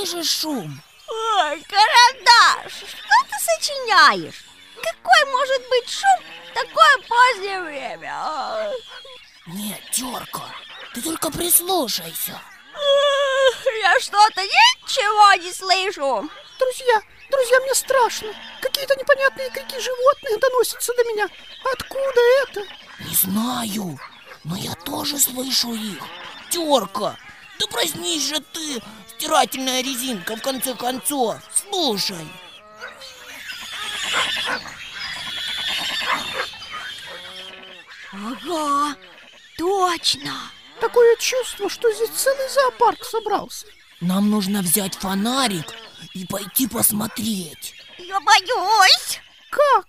Слышишь шум? Ой, карандаш, что ты сочиняешь? Какой может быть шум в такое позднее время? А? Нет, Терка, ты только прислушайся Я что-то ничего не слышу Друзья, друзья, мне страшно Какие-то непонятные крики животных доносятся до меня Откуда это? Не знаю, но я тоже слышу их Терка, да проснись же ты, стирательная резинка, в конце концов Слушай Ага, точно Такое чувство, что здесь целый зоопарк собрался Нам нужно взять фонарик и пойти посмотреть Я боюсь Как?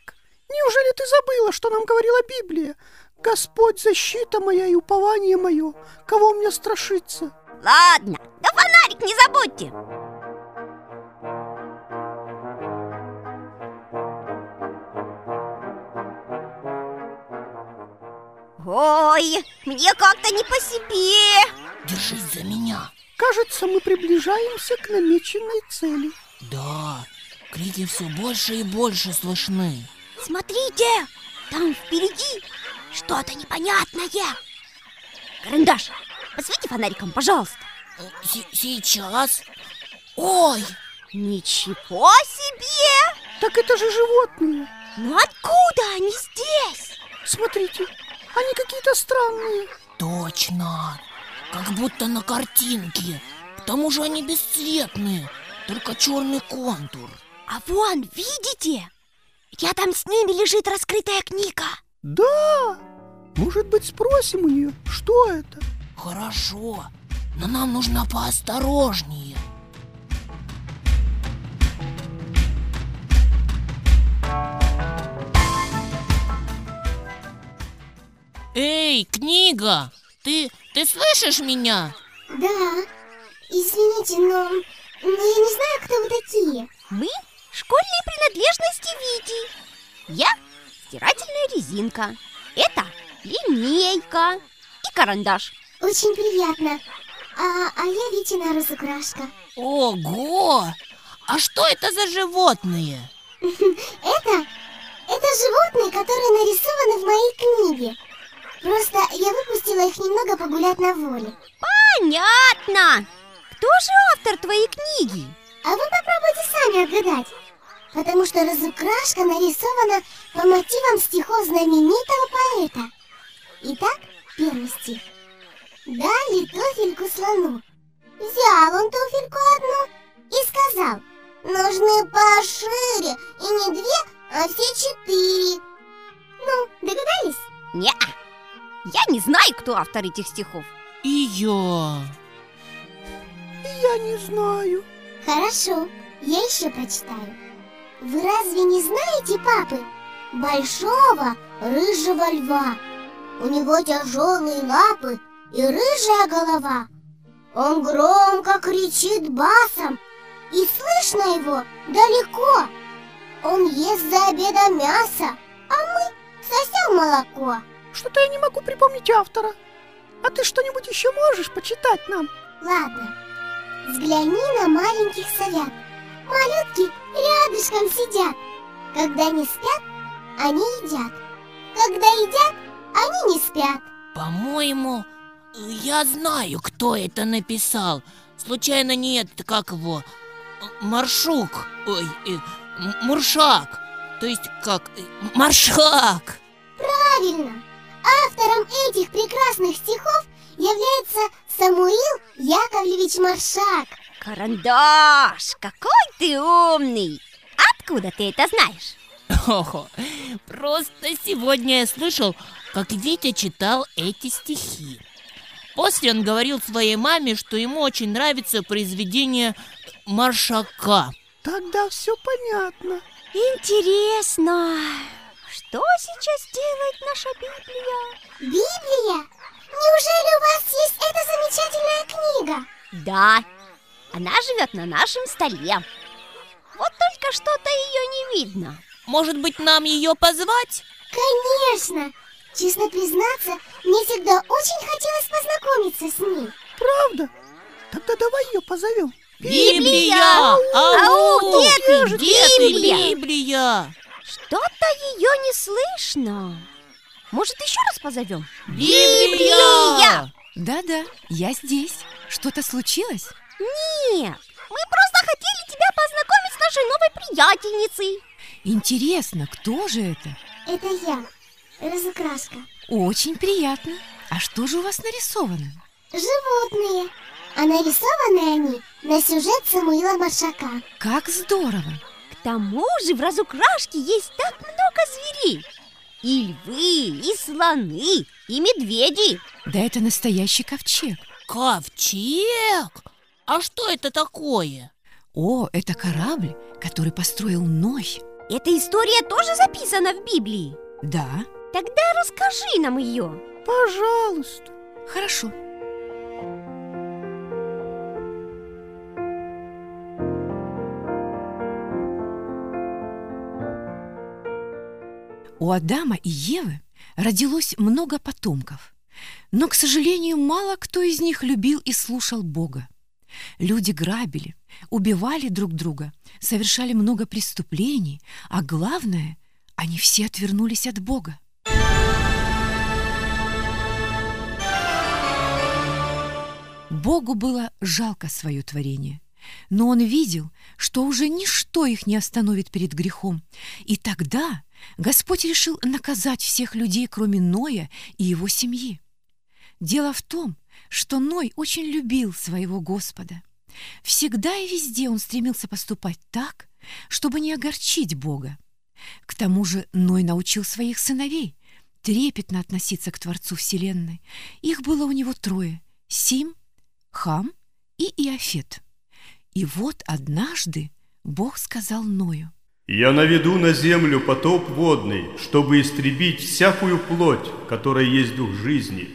Неужели ты забыла, что нам говорила Библия? Господь, защита моя и упование мое, кого мне страшиться? Ладно, да фонарик не забудьте. Ой, мне как-то не по себе. Держись за меня. Кажется, мы приближаемся к намеченной цели. Да, крики все больше и больше слышны. Смотрите, там впереди что-то непонятное. Карандаш, посвети фонариком, пожалуйста. Э, С- Сейчас. Ой, Ничего себе! Так это же животные. Ну откуда они здесь? Смотрите, они какие-то странные. Точно. Как будто на картинке. К тому же они бесцветные. Только черный контур. А вон, видите? Рядом с ними лежит раскрытая книга. Да, может быть спросим у нее, что это? Хорошо, но нам нужно поосторожнее Эй, книга! Ты, ты слышишь меня? Да, извините, но я не знаю, кто вы такие. Мы школьные принадлежности Вити Я стирательная резинка Это линейка и карандаш Очень приятно. А, а я Витина разукрашка. Ого! А что это за животные? Это, это животные, которые нарисованы в моей книге. Просто я выпустила их немного погулять на воле. Понятно Кто же автор твоей книги? А вы попробуйте сами отгадать. Потому что разукрашка нарисована по мотивам стихов знаменитого поэта. Итак, первый стих. Дали туфельку слону. Взял он туфельку одну и сказал, нужны пошире, и не две, а все четыре. Ну, догадались? не Я не знаю, кто автор этих стихов И я Я не знаю Хорошо, я еще прочитаю. Вы разве не знаете папы? Большого рыжего льва. У него тяжелые лапы и рыжая голова. Он громко кричит басом, и слышно его далеко. Он ест за обедом мясо, а мы сосем молоко. Что-то я не могу припомнить автора А ты что-нибудь еще можешь почитать нам? Ладно, взгляни на маленьких совят. Малютки рядышком сидят. Когда не спят, они едят. Когда едят, они не спят. По-моему, я знаю, кто это написал. Случайно нет, как его, Маршук, ой, э, Муршак, то есть как, э, Маршак. Правильно. Автором этих прекрасных стихов является Самуил Яковлевич Маршак. Карандаш, какой ты умный Откуда ты это знаешь? Ого, просто сегодня я слышал, как Витя читал эти стихи. После он говорил своей маме, что ему очень нравится произведение Маршака. Тогда все понятно Интересно, что сейчас делает наша Библия? Библия? Неужели у вас есть эта замечательная книга? Да, она живет на нашем столе Вот только что-то ее не видно Может быть, нам ее позвать? Конечно. Честно признаться, мне всегда очень хотелось познакомиться с ней. Правда? Тогда давай ее позовем. Библия! Ау, Ау! где ты? Где ты, Библия? Библия? Что-то ее не слышно. Может, еще раз позовем? Библия! Да-да, я здесь. Что-то случилось? Нет, мы просто хотели тебя познакомить с нашей новой приятельницей. Интересно, кто же это? Это я, разукраска. Очень приятно. А что же у вас нарисовано? Животные. А нарисованы они на сюжет Самуила Маршака. Как здорово! К тому же в разукрашке есть так много зверей. И львы, и слоны, и медведи. Да это настоящий ковчег. Ковчег? А что это такое? О, это корабль, который построил Ной. Эта история тоже записана в Библии. Да, Тогда расскажи нам ее. Пожалуйста. хорошо. У Адама и Евы родилось много потомков, но, к сожалению, мало кто из них любил и слушал Бога. Люди грабили, убивали друг друга, совершали много преступлений, а главное, они все отвернулись от Бога. Богу было жалко свое творение, но он видел, что уже ничто их не остановит перед грехом. И тогда Господь решил наказать всех людей, кроме Ноя и его семьи. Дело в том, что Ной очень любил своего Господа. Всегда и везде он стремился поступать так, чтобы не огорчить Бога. К тому же Ной научил своих сыновей трепетно относиться к Творцу Вселенной. Их было у него трое — Сим, Хам и Иофет. И вот однажды Бог сказал Ною, «Я наведу на землю потоп водный, чтобы истребить всякую плоть, которая есть дух жизни.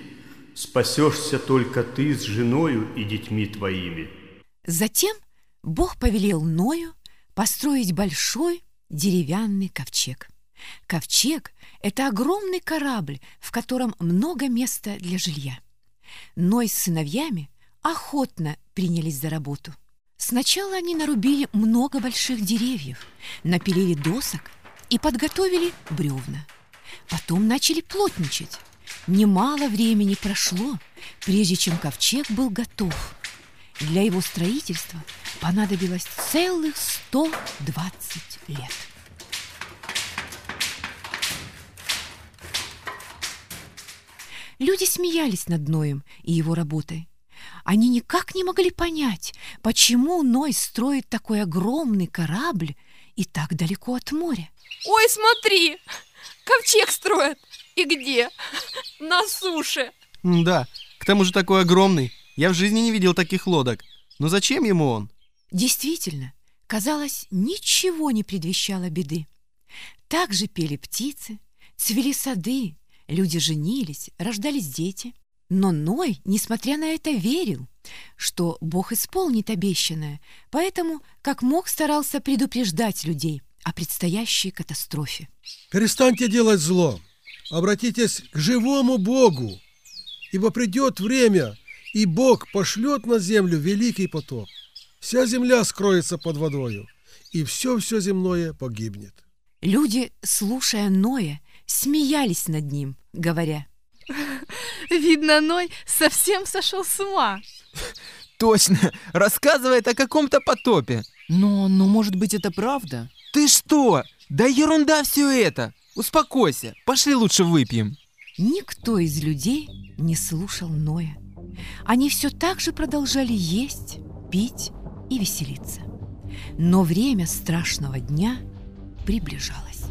Спасешься только ты с женою и детьми твоими». Затем Бог повелел Ною построить большой деревянный ковчег. Ковчег — это огромный корабль, в котором много места для жилья. Ной с сыновьями охотно принялись за работу. Сначала они нарубили много больших деревьев, напилили досок и подготовили бревна. Потом начали плотничать. Немало времени прошло, прежде чем ковчег был готов. Для его строительства понадобилось целых 120 лет. Люди смеялись над Ноем и его работой. Они никак не могли понять, почему Ной строит такой огромный корабль и так далеко от моря. Ой, смотри, ковчег строят. И где? На суше. Да, к тому же такой огромный. Я в жизни не видел таких лодок. Но зачем ему он? Действительно, казалось, ничего не предвещало беды. Так же пели птицы, цвели сады, люди женились, рождались дети. Но Ной, несмотря на это, верил, что Бог исполнит обещанное, поэтому как мог старался предупреждать людей о предстоящей катастрофе. Перестаньте делать зло. Обратитесь к живому Богу, ибо придет время, и Бог пошлет на землю великий потоп. Вся земля скроется под водою, и все-все земное погибнет. Люди, слушая Ноя, смеялись над ним, говоря, Видно, Ной совсем сошел с ума. Точно, рассказывает о каком-то потопе. Но, но может быть это правда? Ты что? Да ерунда все это. Успокойся, пошли лучше выпьем. Никто из людей не слушал Ноя. Они все так же продолжали есть, пить и веселиться. Но время страшного дня приближалось.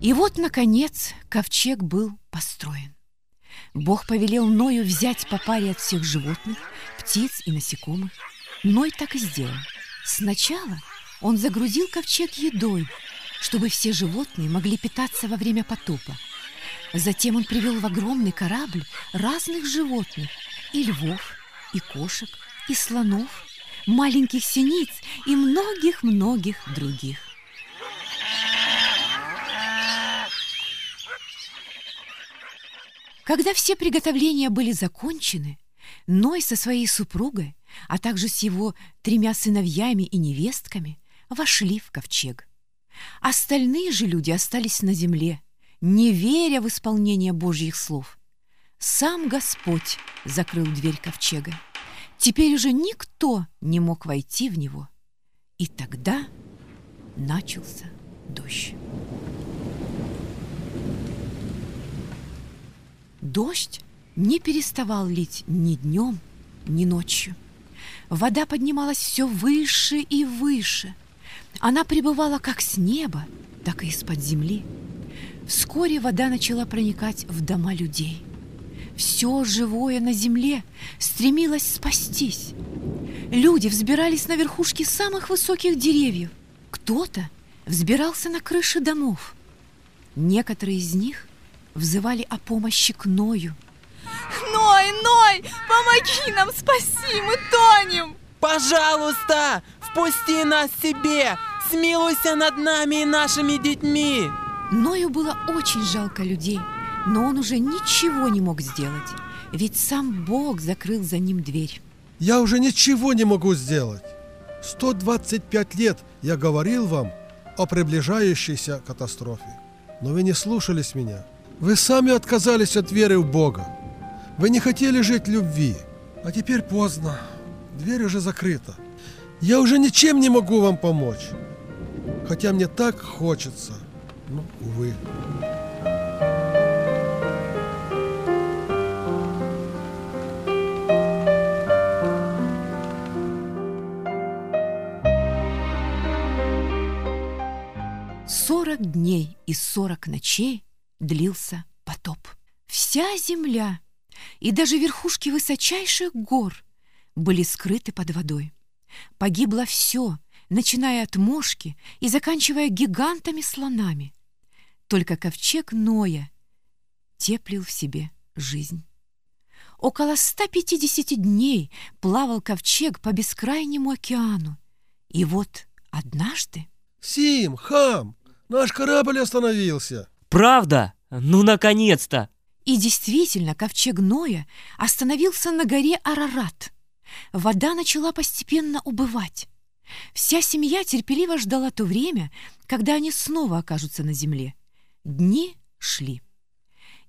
И вот, наконец, ковчег был построен. Бог повелел Ною взять по паре от всех животных, птиц и насекомых. Ной так и сделал. Сначала он загрузил ковчег едой, чтобы все животные могли питаться во время потопа. Затем он привел в огромный корабль разных животных, и львов, и кошек, и слонов, маленьких синиц и многих-многих других. Когда все приготовления были закончены, Ной со своей супругой, а также с его тремя сыновьями и невестками вошли в ковчег. Остальные же люди остались на земле, не веря в исполнение Божьих слов. Сам Господь закрыл дверь ковчега. Теперь уже никто не мог войти в него. И тогда начался дождь. Дождь не переставал лить ни днем, ни ночью. Вода поднималась все выше и выше. Она пребывала как с неба, так и из-под земли. Вскоре вода начала проникать в дома людей. Все живое на земле стремилось спастись. Люди взбирались на верхушки самых высоких деревьев. Кто-то взбирался на крыши домов. Некоторые из них взывали о помощи к Ною. Ной, Ной, помоги нам, спаси, мы тонем! Пожалуйста, впусти нас себе! Смилуйся над нами и нашими детьми! Ною было очень жалко людей, но он уже ничего не мог сделать, ведь сам Бог закрыл за ним дверь. Я уже ничего не могу сделать. 125 лет я говорил вам о приближающейся катастрофе, но вы не слушались меня. Вы сами отказались от веры в Бога. Вы не хотели жить любви. А теперь поздно. Дверь уже закрыта. Я уже ничем не могу вам помочь. Хотя мне так хочется. Ну, увы. Сорок дней и сорок ночей длился потоп. Вся земля и даже верхушки высочайших гор были скрыты под водой. Погибло все, начиная от мошки и заканчивая гигантами-слонами. Только ковчег Ноя теплил в себе жизнь. Около 150 дней плавал ковчег по бескрайнему океану. И вот однажды... Сим, Хам, наш корабль остановился. Правда? Ну, наконец-то! И действительно, ковчег Ноя остановился на горе Арарат. Вода начала постепенно убывать. Вся семья терпеливо ждала то время, когда они снова окажутся на земле. Дни шли.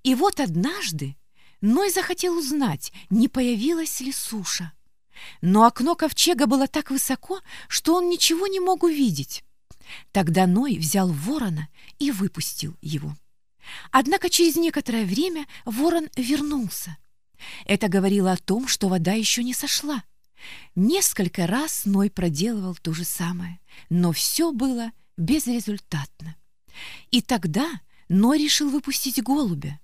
И вот однажды Ной захотел узнать, не появилась ли суша. Но окно ковчега было так высоко, что он ничего не мог увидеть. Тогда Ной взял ворона и выпустил его. Однако через некоторое время ворон вернулся. Это говорило о том, что вода еще не сошла. Несколько раз Ной проделывал то же самое, но все было безрезультатно. И тогда Ной решил выпустить голубя.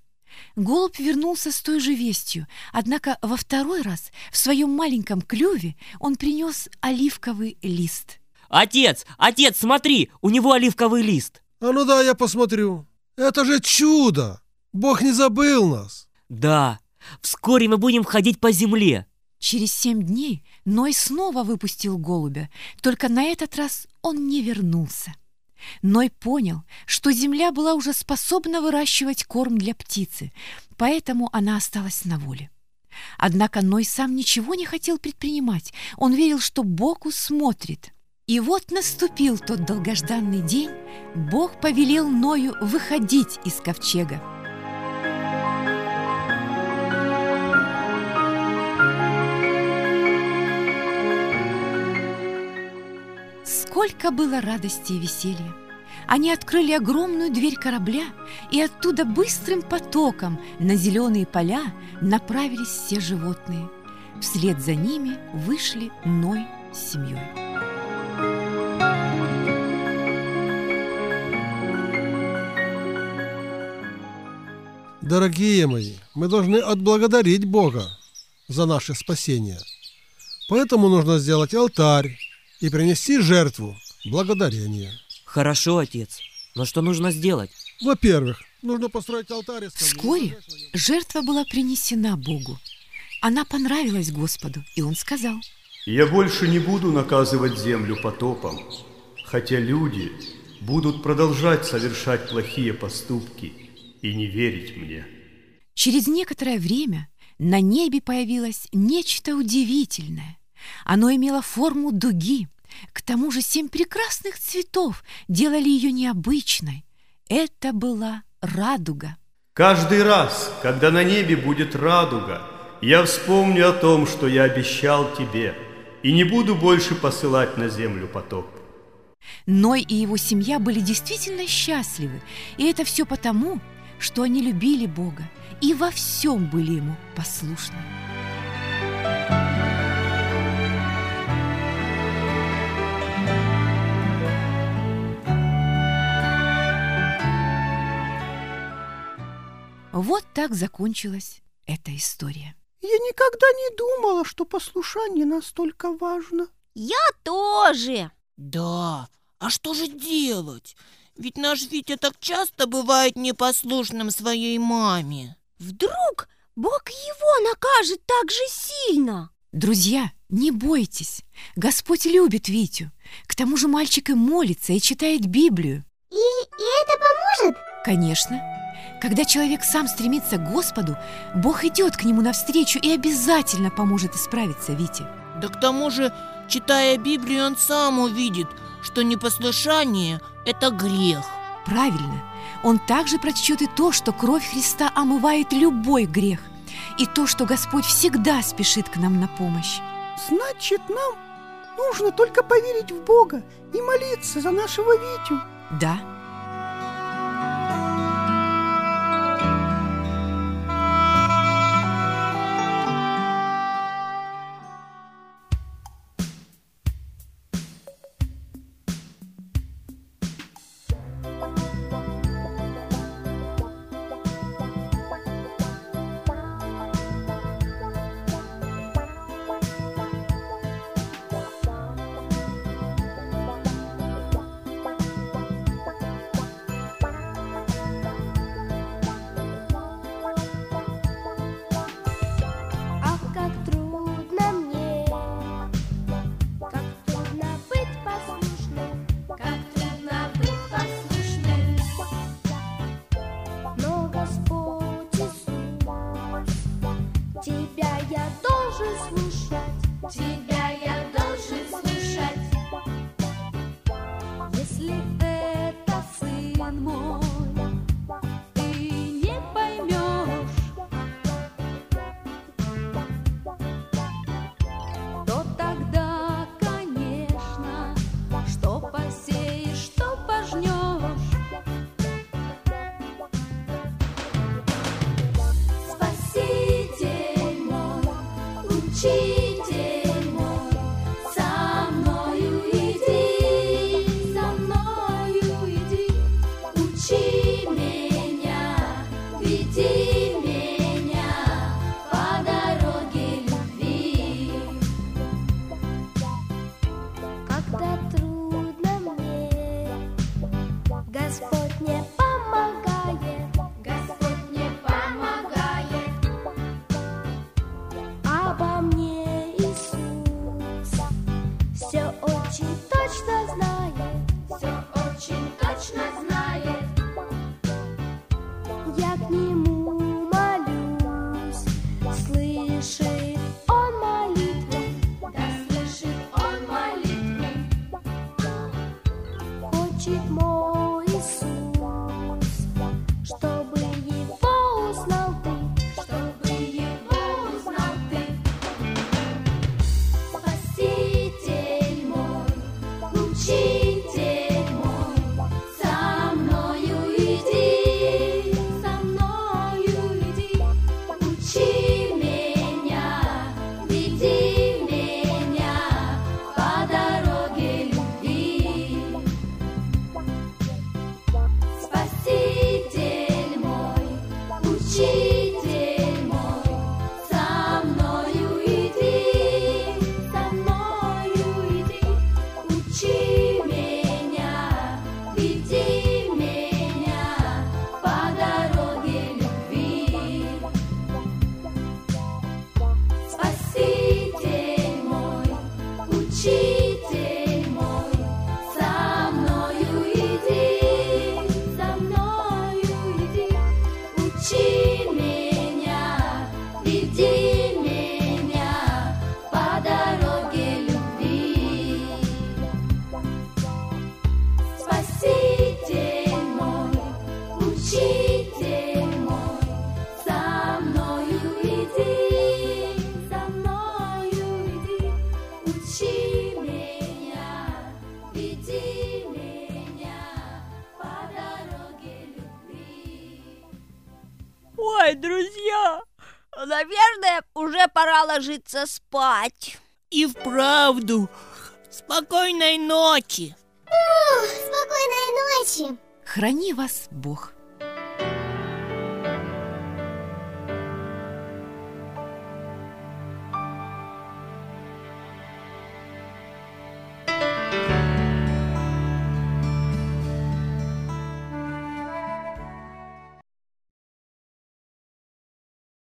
Голубь вернулся с той же вестью, однако во второй раз в своем маленьком клюве он принес оливковый лист. Отец, отец, смотри, у него оливковый лист. А ну да, я посмотрю. Это же чудо! Бог не забыл нас. Да, вскоре мы будем ходить по земле. Через семь дней Ной снова выпустил голубя, только на этот раз он не вернулся. Ной понял, что земля была уже способна выращивать корм для птицы, поэтому она осталась на воле. Однако Ной сам ничего не хотел предпринимать, он верил, что Бог усмотрит. И вот наступил тот долгожданный день, Бог повелел Ною выходить из ковчега. Сколько было радости и веселья! Они открыли огромную дверь корабля, и оттуда быстрым потоком на зеленые поля направились все животные. Вслед за ними вышли Ной с семьей. Дорогие мои, мы должны отблагодарить Бога за наше спасение. Поэтому нужно сделать алтарь и принести жертву благодарения. Хорошо, отец. Но что нужно сделать? Во-первых, нужно построить алтарь. Вскоре жертва была принесена Богу. Она понравилась Господу, и Он сказал, «Я больше не буду наказывать землю потопом, хотя люди будут продолжать совершать плохие поступки и не верить мне». Через некоторое время на небе появилось нечто удивительное. Оно имело форму дуги. К тому же семь прекрасных цветов делали ее необычной. Это была радуга. Каждый раз, когда на небе будет радуга, я вспомню о том, что я обещал тебе, и не буду больше посылать на землю потоп. Ной и его семья были действительно счастливы, и это все потому, что они любили Бога и во всем были ему послушны. Вот так закончилась эта история. Я никогда не думала, что послушание настолько важно. Я тоже. Да, а что же делать? Ведь наш Витя так часто бывает непослушным своей маме. Вдруг Бог его накажет так же сильно? Друзья, не бойтесь. Господь любит Витю. К тому же мальчик и молится, и читает Библию. И, и это поможет? Конечно. Когда человек сам стремится к Господу, Бог идет к нему навстречу и обязательно поможет исправиться Вите. Да к тому же, читая Библию, он сам увидит, что непослушание – это грех. Правильно. Он также прочтет и то, что кровь Христа омывает любой грех, и то, что Господь всегда спешит к нам на помощь. Значит, нам нужно только поверить в Бога и молиться за нашего Витю. Да, 寞 Ой, друзья, наверное, уже пора ложиться спать. И вправду, спокойной ночи. Ух, спокойной ночи. Храни вас Бог.